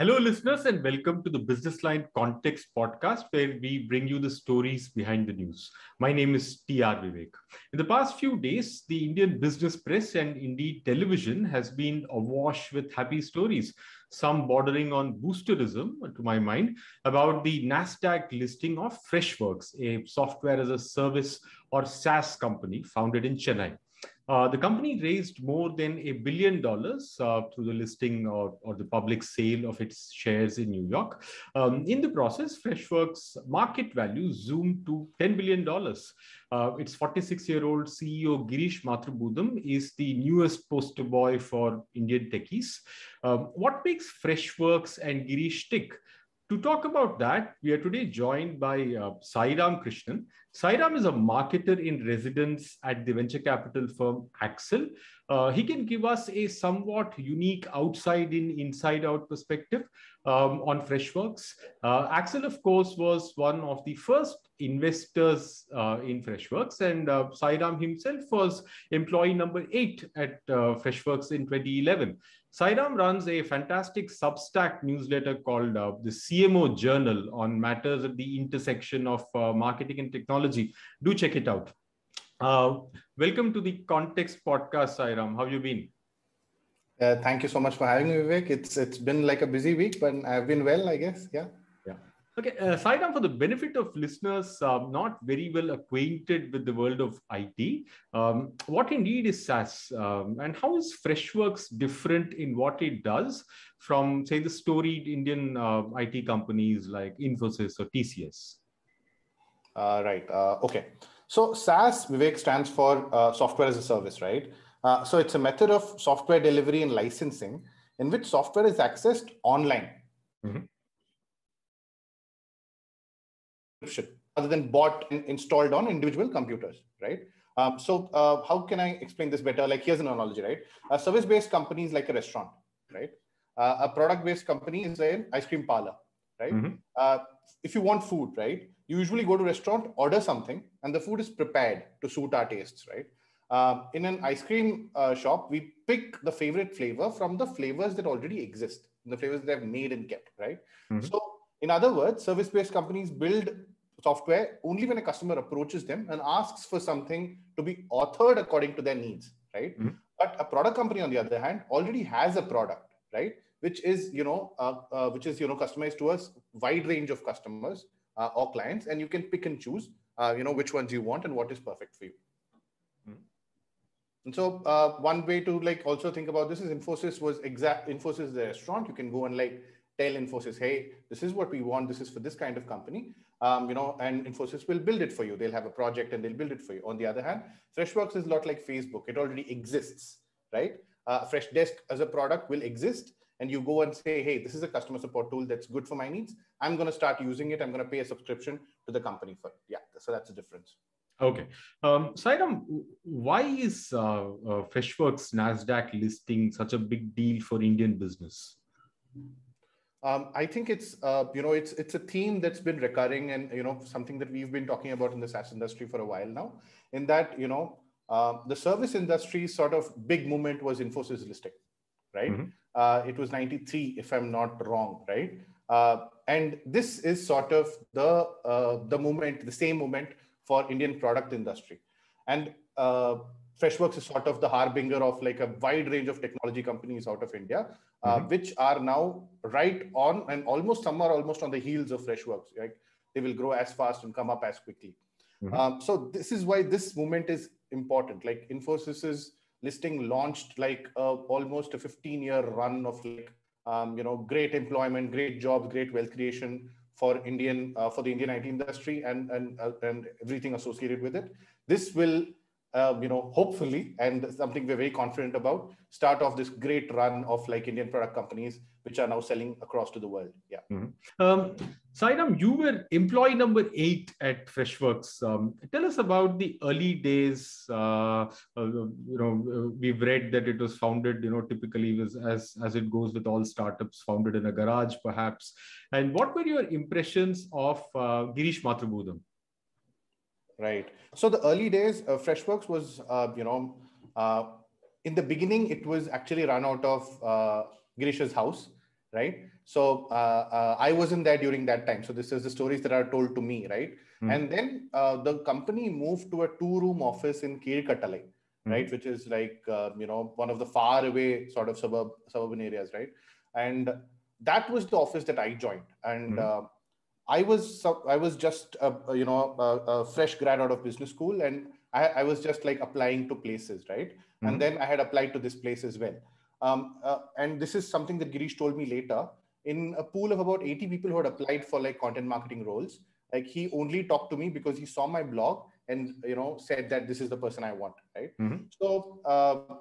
Hello, listeners, and welcome to the Business Line Context podcast, where we bring you the stories behind the news. My name is T.R. Vivek. In the past few days, the Indian business press and indeed television has been awash with happy stories, some bordering on boosterism, to my mind, about the NASDAQ listing of Freshworks, a software as a service or SaaS company founded in Chennai. Uh, the company raised more than a billion dollars uh, through the listing or, or, the public sale of its shares in New York. Um, in the process, Freshworks' market value zoomed to $10 billion. Uh, its 46 year old CEO Girish Mathrubootham is the newest poster boy for Indian techies. Um, what makes Freshworks and Girish tick? To talk about that, we are today joined by uh, Sairam Krishnan. Sairam is a marketer in residence at the venture capital firm Accel. Uh, he can give us a somewhat unique outside in, inside out perspective um, on Freshworks. Uh, Accel, of course, was one of the first investors uh, in Freshworks, and uh, Sairam himself was employee number eight at uh, Freshworks in 2011. Sairam runs a fantastic Substack newsletter called uh, the CMO Journal on matters at the intersection of uh, marketing and technology. Do check it out. Uh, welcome to the Context Podcast, Sairam. How have you been? Uh, thank you so much for having me, Vivek. It's it's been like a busy week, but I've been well, I guess. Yeah. Okay, uh, Sairam, for the benefit of listeners uh, not very well acquainted with the world of IT, um, what indeed is SaaS um, and how is Freshworks different in what it does from, say, the storied Indian uh, IT companies like Infosys or TCS? Uh, right. Uh, okay. So SaaS, Vivek, stands for uh, software as a service, right? so it's a method of software delivery and licensing in which software is accessed online. Mm-hmm other than bought and installed on individual computers, right? Um, so uh, how can I explain this better? Like here's an analogy, right? A service-based company is like a restaurant, right? Uh, a product-based company is an ice cream parlor, right? Mm-hmm. Uh, if you want food, right, you usually go to restaurant, order something, and the food is prepared to suit our tastes, right? Um, in an ice cream uh, shop, we pick the favorite flavor from the flavors that already exist, the flavors that I've made and kept, right? Mm-hmm. So in other words, service-based companies build software only when a customer approaches them and asks for something to be authored according to their needs, right? Mm-hmm. But a product company, on the other hand, already has a product, right? Which is, you know, uh, uh, which is, you know, customized to a wide range of customers uh, or clients, and you can pick and choose, uh, you know, which ones you want and what is perfect for you. Mm-hmm. And so uh, one way to like also think about this is Infosys was exact Infosys is a restaurant. You can go and like tell Infosys, hey, this is what we want. This is for this kind of company. Um, you know, and Infosys will build it for you. They'll have a project and they'll build it for you. On the other hand, Freshworks is a lot like Facebook. It already exists, right? Uh, Freshdesk as a product will exist and you go and say, hey, this is a customer support tool that's good for my needs. I'm going to start using it. I'm going to pay a subscription to the company for it. Yeah, so that's the difference. Okay. Um, Sairam, why is uh, uh, Freshworks NASDAQ listing such a big deal for Indian business? Um, I think it's uh, you know it's it's a theme that's been recurring and you know something that we've been talking about in the SaaS industry for a while now. In that you know uh, the service industry sort of big movement was Infosys listing, right? Mm-hmm. Uh, it was '93 if I'm not wrong, right? Uh, and this is sort of the uh, the moment, the same moment for Indian product industry, and uh, Freshworks is sort of the harbinger of like a wide range of technology companies out of India, uh, mm-hmm. which are now right on and almost some are almost on the heels of Freshworks. Right, they will grow as fast and come up as quickly. Mm-hmm. Um, so this is why this movement is important. Like Infosys's listing launched like uh, almost a 15 year run of like um, you know great employment, great jobs, great wealth creation for Indian uh, for the Indian IT industry and and uh, and everything associated with it. This will um, you know, hopefully, and something we're very confident about, start off this great run of like Indian product companies which are now selling across to the world. Yeah. Mm-hmm. Um, Sairam, you were employee number eight at Freshworks. Um, tell us about the early days. Uh, uh, you know, uh, we've read that it was founded, you know, typically was as as it goes with all startups, founded in a garage, perhaps. And what were your impressions of uh, Girish Mathrubootham? Right. So the early days, uh, Freshworks was, uh, you know, uh, in the beginning, it was actually run out of uh, Girish's house. right? So uh, uh, I wasn't there during that time. So this is the stories that are told to me, right? Mm. And then uh, the company moved to a two-room office in Keelkattalai, mm. right, which is like uh, you know one of the far away sort of suburb suburban areas, right? And that was the office that I joined, and mm. I was I was just a, you know a, a, fresh grad out of business school, and I, I was just like applying to places, right? And then I had applied to this place as well. Um, uh, and this is something that Girish told me later. In a pool of about 80 people who had applied for like content marketing roles, like he only talked to me because he saw my blog and you know said that this is the person I want, right? Mm-hmm. So uh,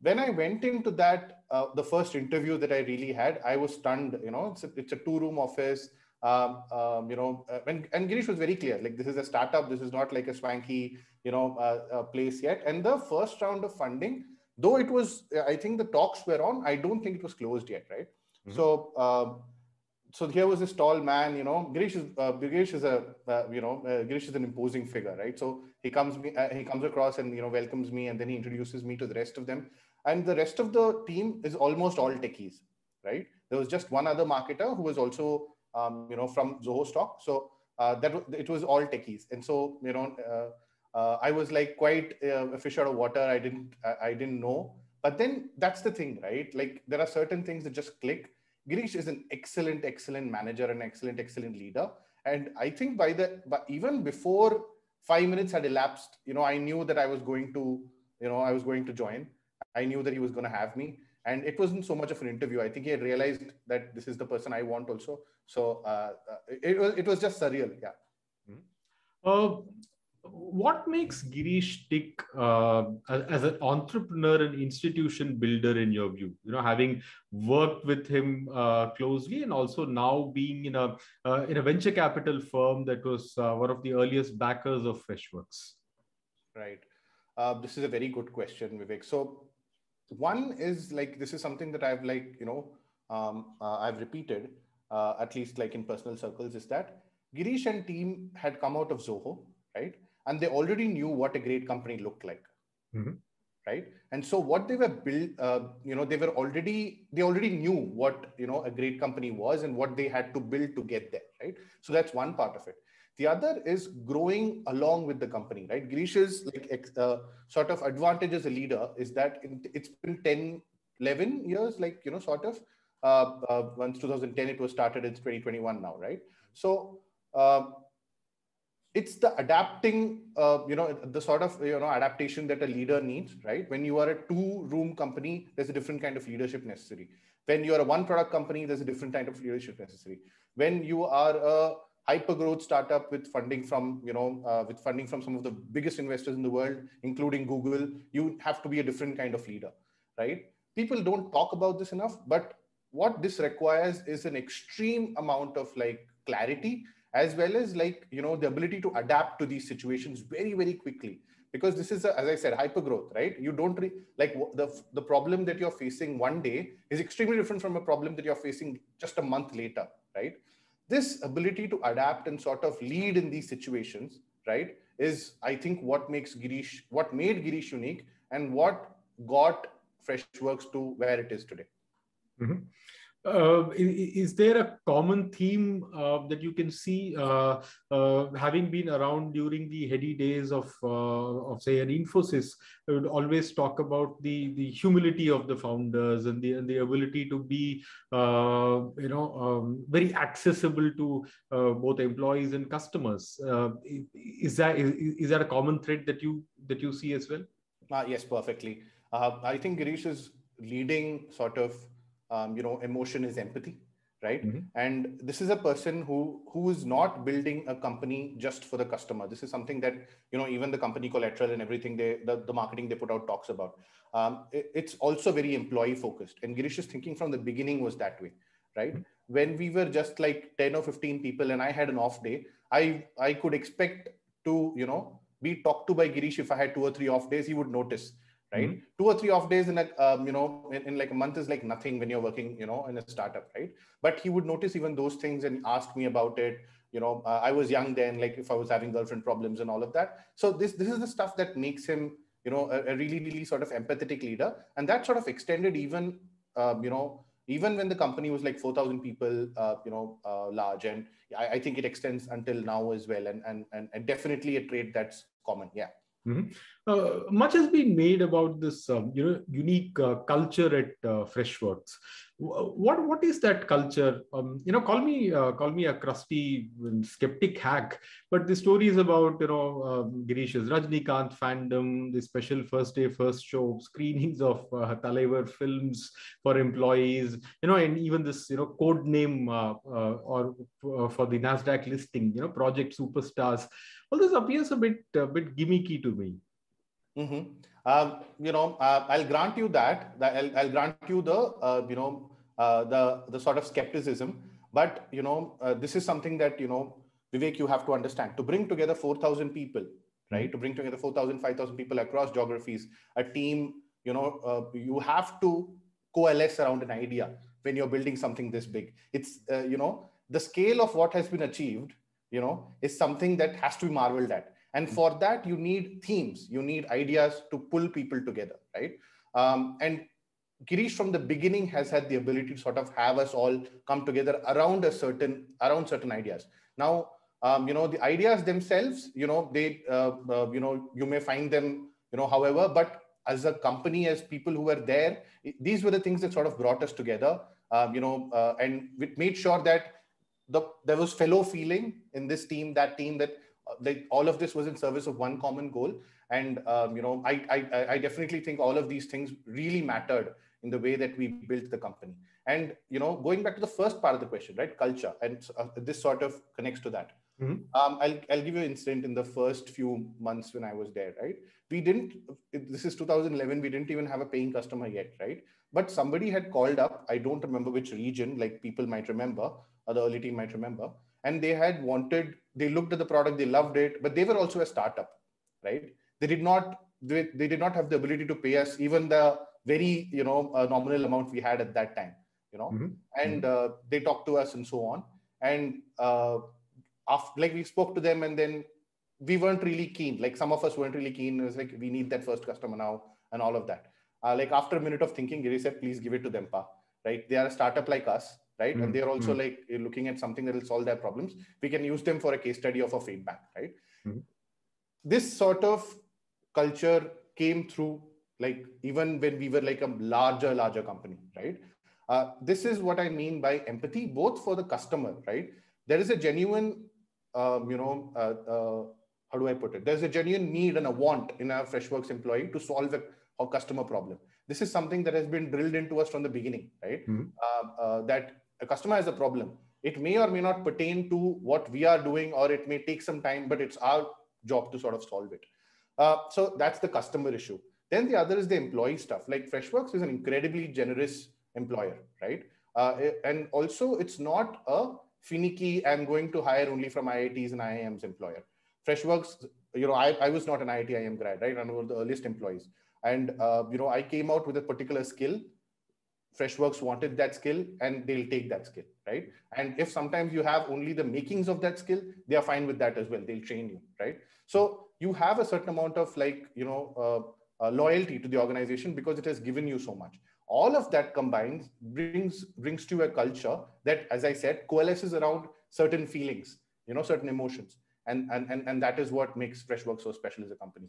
when I went into that, uh, the first interview that I really had, I was stunned. You know, it's a, it's a two-room office. Um, um, you know, uh, and, and Girish was very clear. Like this is a startup. This is not like a swanky, you know, uh, uh, place yet. And the first round of funding though it was i think the talks were on i don't think it was closed yet right mm-hmm. so uh, so here was this tall man you know girish is uh, girish is a uh, you know uh, girish is an imposing figure right so he comes uh, he comes across and you know welcomes me and then he introduces me to the rest of them and the rest of the team is almost all techies right there was just one other marketer who was also um, you know from zoho stock so uh, that it was all techies and so you know uh, uh, I was like quite a fish out of water. I didn't I, I, didn't know. But then that's the thing, right? Like there are certain things that just click. Girish is an excellent, excellent manager and excellent, excellent leader. And I think by the but even before five minutes had elapsed, you know, I knew that I was going to, you know, I was going to join. I knew that he was going to have me. And it wasn't so much of an interview. I think he had realized that this is the person I want also. So uh, uh it was it was just surreal. Yeah. Mm-hmm. Uh, what makes Girish tick uh, as an entrepreneur and institution builder in your view? You know, having worked with him uh, closely and also now being in a uh, in a venture capital firm that was uh, one of the earliest backers of Freshworks. Right. Uh, this is a very good question, Vivek. So, one is like this is something that I've like you know um, uh, I've repeated at least like in personal circles is that Girish and team had come out of Zoho, right? and they already knew what a great company looked like mm-hmm. right and so what they were built uh, you know they were already they already knew what you know a great company was and what they had to build to get there right so that's one part of it the other is growing along with the company right? Girish's like uh, sort of advantage as a leader is that it's been 10 11 years like you know sort of. Uh, uh, once 2010 it was started it's 2021 now right? So uh, it's the adapting uh, you know the sort of you know adaptation that a leader needs right? When you are a two room company there's a different kind of leadership necessary. When you are a one product company there's a different kind of leadership necessary. When you are a hyper growth startup with funding from you know uh, with funding from some of the biggest investors in the world including google you have to be a different kind of leader right? People don't talk about this enough but what this requires is an extreme amount of like clarity as well as like you know the ability to adapt to these situations very very quickly. Because this is a, as i said hyper growth right? You don't re- like the the problem that you're facing one day is extremely different from a problem that you're facing just a month later right this ability to adapt and sort of lead in these situations right is i think what makes girish what made girish unique and what got freshworks to where it is today mm-hmm. Uh, is, there a common theme uh, that you can see uh, uh, having been around during the heady days of, uh, of say an infosys I would always talk about the the humility of the founders and the and the ability to be you know um, very accessible to both employees and customers. Is that is, is that a common thread that you that you see as well? Yes perfectly. I think girish is leading sort of um, you know emotion is empathy right? Mm-hmm. and this is a person who who is not building a company just for the customer. This is something that you know even the company collateral and everything they the, the marketing they put out talks about. Um, it, it's also very employee focused. And girish's thinking from the beginning was that way right? Mm-hmm. when we were just like 10 or 15 people and i had an off day i i could expect to you know be talked to by girish if i had two or three off days he would notice right mm-hmm. two or three off days in a um, you know in, in, like a month is like nothing when you're working you know in a startup right but he would notice even those things and ask me about it you know uh, i was young then like if i was having girlfriend problems and all of that so this this is the stuff that makes him you know a, a really really sort of empathetic leader and that sort of extended even um, you know even when the company was like 4,000 people, uh, you know, uh, large. And I, I, think it extends until now as well. And, and, and, and definitely a trait that's common. Yeah. Mm-hmm. Uh, much has been made about this, um, you know, unique uh, culture at uh, Freshworks. What what is that culture? Um, you know, call me uh, call me a crusty skeptic hack, but the story is about you know um, Girish's Rajnikant fandom, the special first day first show screenings of uh, films for employees. You know, and even this you know code name uh, uh, or for the Nasdaq listing. You know, Project Superstars all this appears a bit a bit gimmicky to me. Mm-hmm. Um, you know, uh, I'll grant you that. that I'll, I'll, grant you the uh, you know uh, the the sort of skepticism. But you know, uh, this is something that you know, Vivek, you have to understand. To bring together four thousand people, right? To bring together 4,000, 5,000 people across geographies, a team. You know, uh, you have to coalesce around an idea when you're building something this big. It's uh, you know the scale of what has been achieved you know is something that has to be marveled at. And for that you need themes you need ideas to pull people together right? Um, and girish from the beginning has had the ability to sort of have us all come together around a certain around certain ideas. Now um, you know the ideas themselves you know they uh, uh, you know you may find them you know however but as a company as people who were there these were the things that sort of brought us together um, you know uh, and we made sure that the there was fellow feeling in this team that team that uh, like all of this was in service of one common goal. And um, you know I, I i definitely think all of these things really mattered in the way that we built the company. And you know going back to the first part of the question right culture and uh, this sort of connects to that. Mm-hmm. um, I'll, I'll give you an incident in the first few months when i was there right? We didn't this is 2011 we didn't even have a paying customer yet right? But somebody had called up i don't remember which region like people might remember or the early team might remember. And they had wanted, they looked at the product, they loved it, but they were also a startup, right? They did not, they, they did not have the ability to pay us even the very, you know, uh, nominal amount we had at that time, you know, mm-hmm. and uh, they talked to us and so on. And uh, after, like we spoke to them and then we weren't really keen. Like some of us weren't really keen. It was like, we need that first customer now and all of that. Uh, like after a minute of thinking, Giri said, please give it to them, pa. Right? They are a startup like us right? Mm-hmm. And they're also mm-hmm. like looking at something that will solve their problems. We can use them for a case study of a feedback, right? Mm-hmm. This sort of culture came through like even when we were like a larger, larger company, right? Uh, this is what I mean by empathy, both for the customer, right? There is a genuine, um, you know, uh, uh, how do I put it? There's a genuine need and a want in a Freshworks employee to solve a, a customer problem. This is something that has been drilled into us from the beginning, right? Mm-hmm. that a customer has a problem. It may or may not pertain to what we are doing or it may take some time but it's our job to sort of solve it. Uh, so that's the customer issue. Then the other is the employee stuff. Like freshworks is an incredibly generous employer right? Uh, and also it's not a finicky i'm going to hire only from iits and iims employer. Freshworks you know i, I was not an iit iim grad right? One of the earliest employees. And uh, you know i came out with a particular skill freshworks wanted that skill and they'll take that skill right? And if sometimes you have only the makings of that skill they are fine with that as well. They'll train you right? So you have a certain amount of like you know uh, uh, loyalty to the organization because it has given you so much. All of that combines brings brings to a culture that as i said coalesces around certain feelings you know certain emotions. And and and, and that is what makes freshworks so special as a company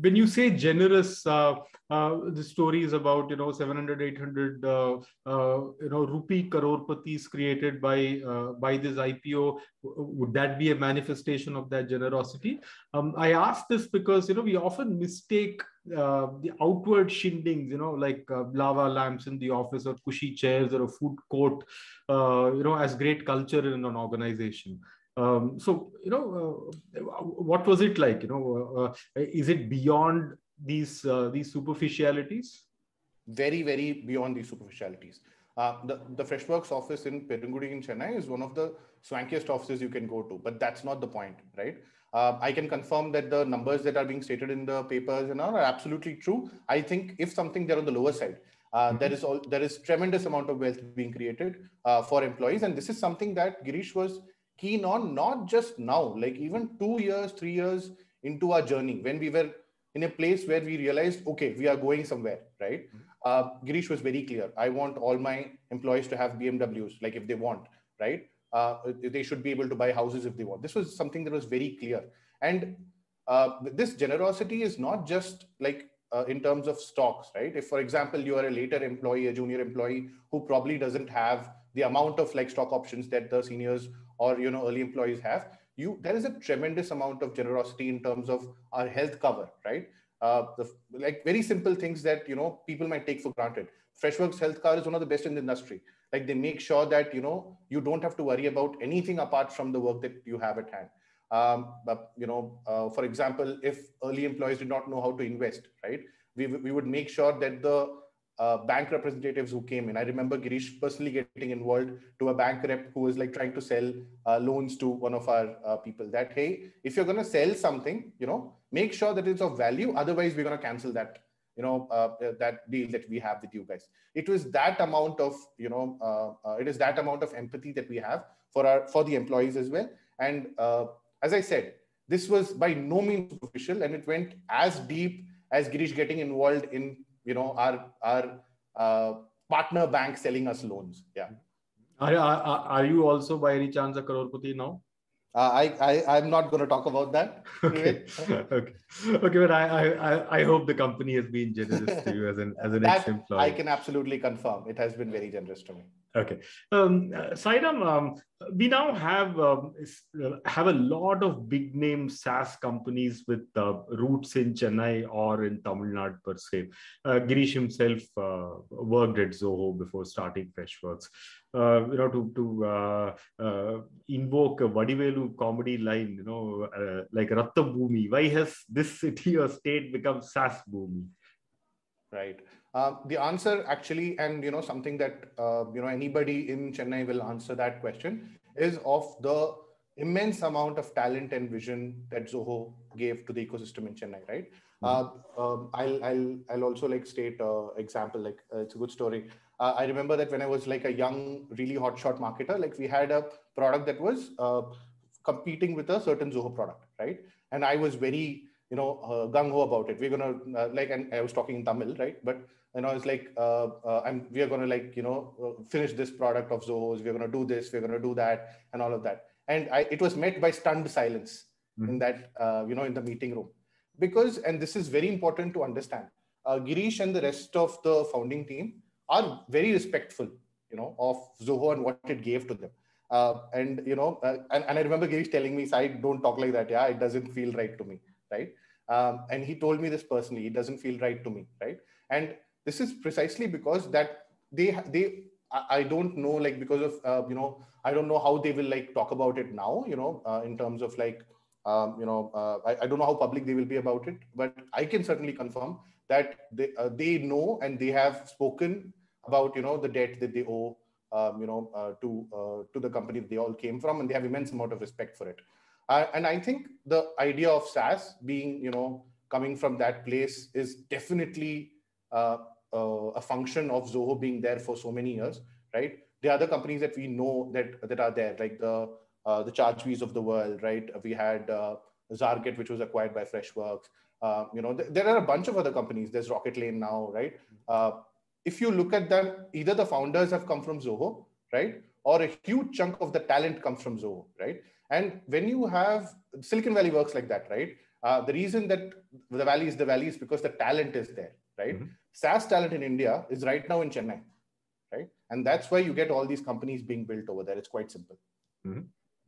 when you say generous uh, uh, the stories about you know 700 800 uh, uh, you know rupee crorepati's created by uh, by this ipo would that be a manifestation of that generosity? Um, i ask this because you know we often mistake uh, the outward shindings you know like lava lamps in the office or cushy chairs or a food court you know as great culture in an organization um, so, you know, uh, what was it like? You know, uh, uh is it beyond these uh, these superficialities? Very, very beyond these superficialities. Uh, the, the Freshworks office in Perungudi in Chennai is one of the swankiest offices you can go to, but that's not the point, right? Uh, I can confirm that the numbers that are being stated in the papers and all are absolutely true. I think if something they're on the lower side, uh, mm-hmm. there is all there is tremendous amount of wealth being created uh, for employees, and this is something that Girish was keen on not just now like even two years three years into our journey when we were in a place where we realized, okay, we are going somewhere, right? Mm-hmm. Uh, Girish was very clear. I want all my employees to have BMWs, like if they want, right? Uh, they should be able to buy houses if they want. This was something that was very clear. And uh, this generosity is not just like uh, in terms of stocks, right? If, for example, you are a later employee, a junior employee who probably doesn't have the amount of like stock options that the seniors or you know early employees have, you there is a tremendous amount of generosity in terms of our health cover, right? Uh, the, like very simple things that you know people might take for granted. Freshworks health card is one of the best in the industry. Like they make sure that you know you don't have to worry about anything apart from the work that you have at hand. Um, but you know, uh, for example, if early employees did not know how to invest, right, we, we would make sure that the uh, bank representatives who came in. I remember Girish personally getting involved to a bank rep who was like trying to sell uh, loans to one of our uh, people. That hey, if you're going to sell something, you know, make sure that it's of value. Otherwise, we're going to cancel that, you know, uh, that deal that we have with you guys. It was that amount of, you know, uh, uh, it is that amount of empathy that we have for our for the employees as well. And as I said, this was by no means superficial, and it went as deep as Girish getting involved in you know our our uh, partner bank selling us loans. Yeah. Are, are, are you also by any chance a crorepati now? Uh, I, I I'm not going to talk about that. okay. okay. Okay, but I, I I hope the company has been generous to you as an as an ex-employee. I can absolutely confirm it has been very generous to me. Okay, um, uh, Sairam, um, we now have um, uh, have a lot of big name SaaS companies with uh, roots in Chennai or in Tamil Nadu per se. Uh, Girish himself uh, worked at Zoho before starting Freshworks. Uh, you know, to to invoke a Vadivelu comedy line, you know, like Ratta Bhumi. Why has this city or state become SaaS Bhumi? Right. Uh, the answer actually, and you know, something that uh, you know anybody in Chennai will answer that question is of the immense amount of talent and vision that Zoho gave to the ecosystem in Chennai, right? Mm-hmm. Uh, um, I'll, I'll, I'll also like state an example, like uh, it's a good story. Uh, I remember that when I was like a young, really hotshot marketer, like we had a product that was competing with a certain Zoho product, right? And I was very, you know, gung ho about it. We're gonna like, and I was talking in Tamil, right? But you know, it's like, uh, uh, I'm, we are going to like, you know, uh, finish this product of Zoho's. We're going to do this. We're going to do that, and all of that. And I, it was met by stunned silence mm-hmm. in that, uh, you know, in the meeting room, because, and this is very important to understand. Uh, Girish and the rest of the founding team are very respectful, you know, of Zoho and what it gave to them. Uh, and you know, and, and I remember Girish telling me, "I don't talk like that. Yeah, it doesn't feel right to me, right?" Um, and he told me this personally. It doesn't feel right to me, right? And this is precisely because that they they I don't know like because of uh, you know I don't know how they will like talk about it now you know uh, in terms of like um, you know uh, I, I don't know how public they will be about it but I can certainly confirm that they uh, they know and they have spoken about you know the debt that they owe um, you know uh, to uh, to the company they all came from and they have immense amount of respect for it. And I think the idea of SaaS being you know coming from that place is definitely a function of Zoho being there for so many years, right? The other companies that we know that that are there, like the uh, the ChargeBees of the world, right? We had uh, Zarget, which was acquired by Freshworks. Uh, you know, th- there are a bunch of other companies. There's Rocketlane now, right? Uh, if you look at them, either the founders have come from Zoho, right? Or a huge chunk of the talent comes from Zoho, right? And when you have Silicon Valley works like that, right? Uh, the reason that the valley is the valley is because the talent is there, right? Mm-hmm. SaaS talent in India is right now in Chennai, right? And that's why you get all these companies being built over there. It's quite simple. Mm-hmm.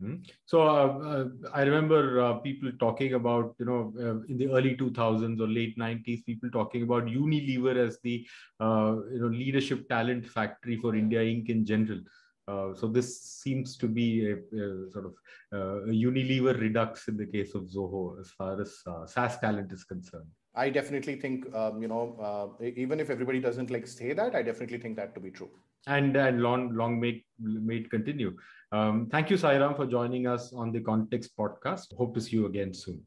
Mm-hmm. So uh, uh, I remember uh, people talking about, you know, uh, in the early 2000s or late 90s, people talking about Unilever as the, uh, you know, leadership talent factory for India Inc. in general. Uh, so this seems to be a, a sort of Unilever redux in the case of Zoho as far as SaaS talent is concerned. I definitely think, um, you know, uh, even if everybody doesn't like say that, I definitely think that to be true. And and long long may may it continue. Um, thank you, Sairam, for joining us on the Context podcast. Hope to see you again soon.